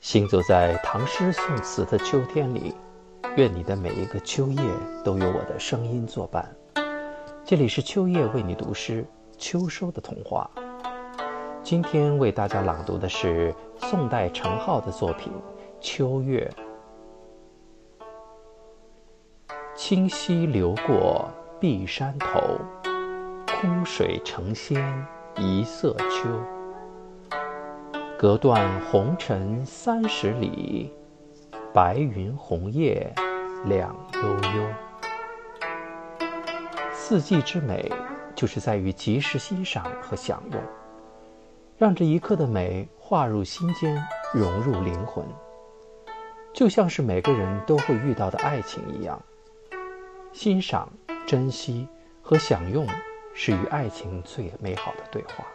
行走在唐诗宋词的秋天里，愿你的每一个秋夜都有我的声音作伴。这里是秋夜为你读诗，秋收的童话。今天为大家朗读的是宋代程颢的作品《秋月》。清溪流过碧山头，空水成仙一色秋。隔断红尘三十里，白云红叶两悠悠。四季之美，就是在于及时欣赏和享用，让这一刻的美化入心间，融入灵魂。就像是每个人都会遇到的爱情一样，欣赏、珍惜和享用，是与爱情最美好的对话。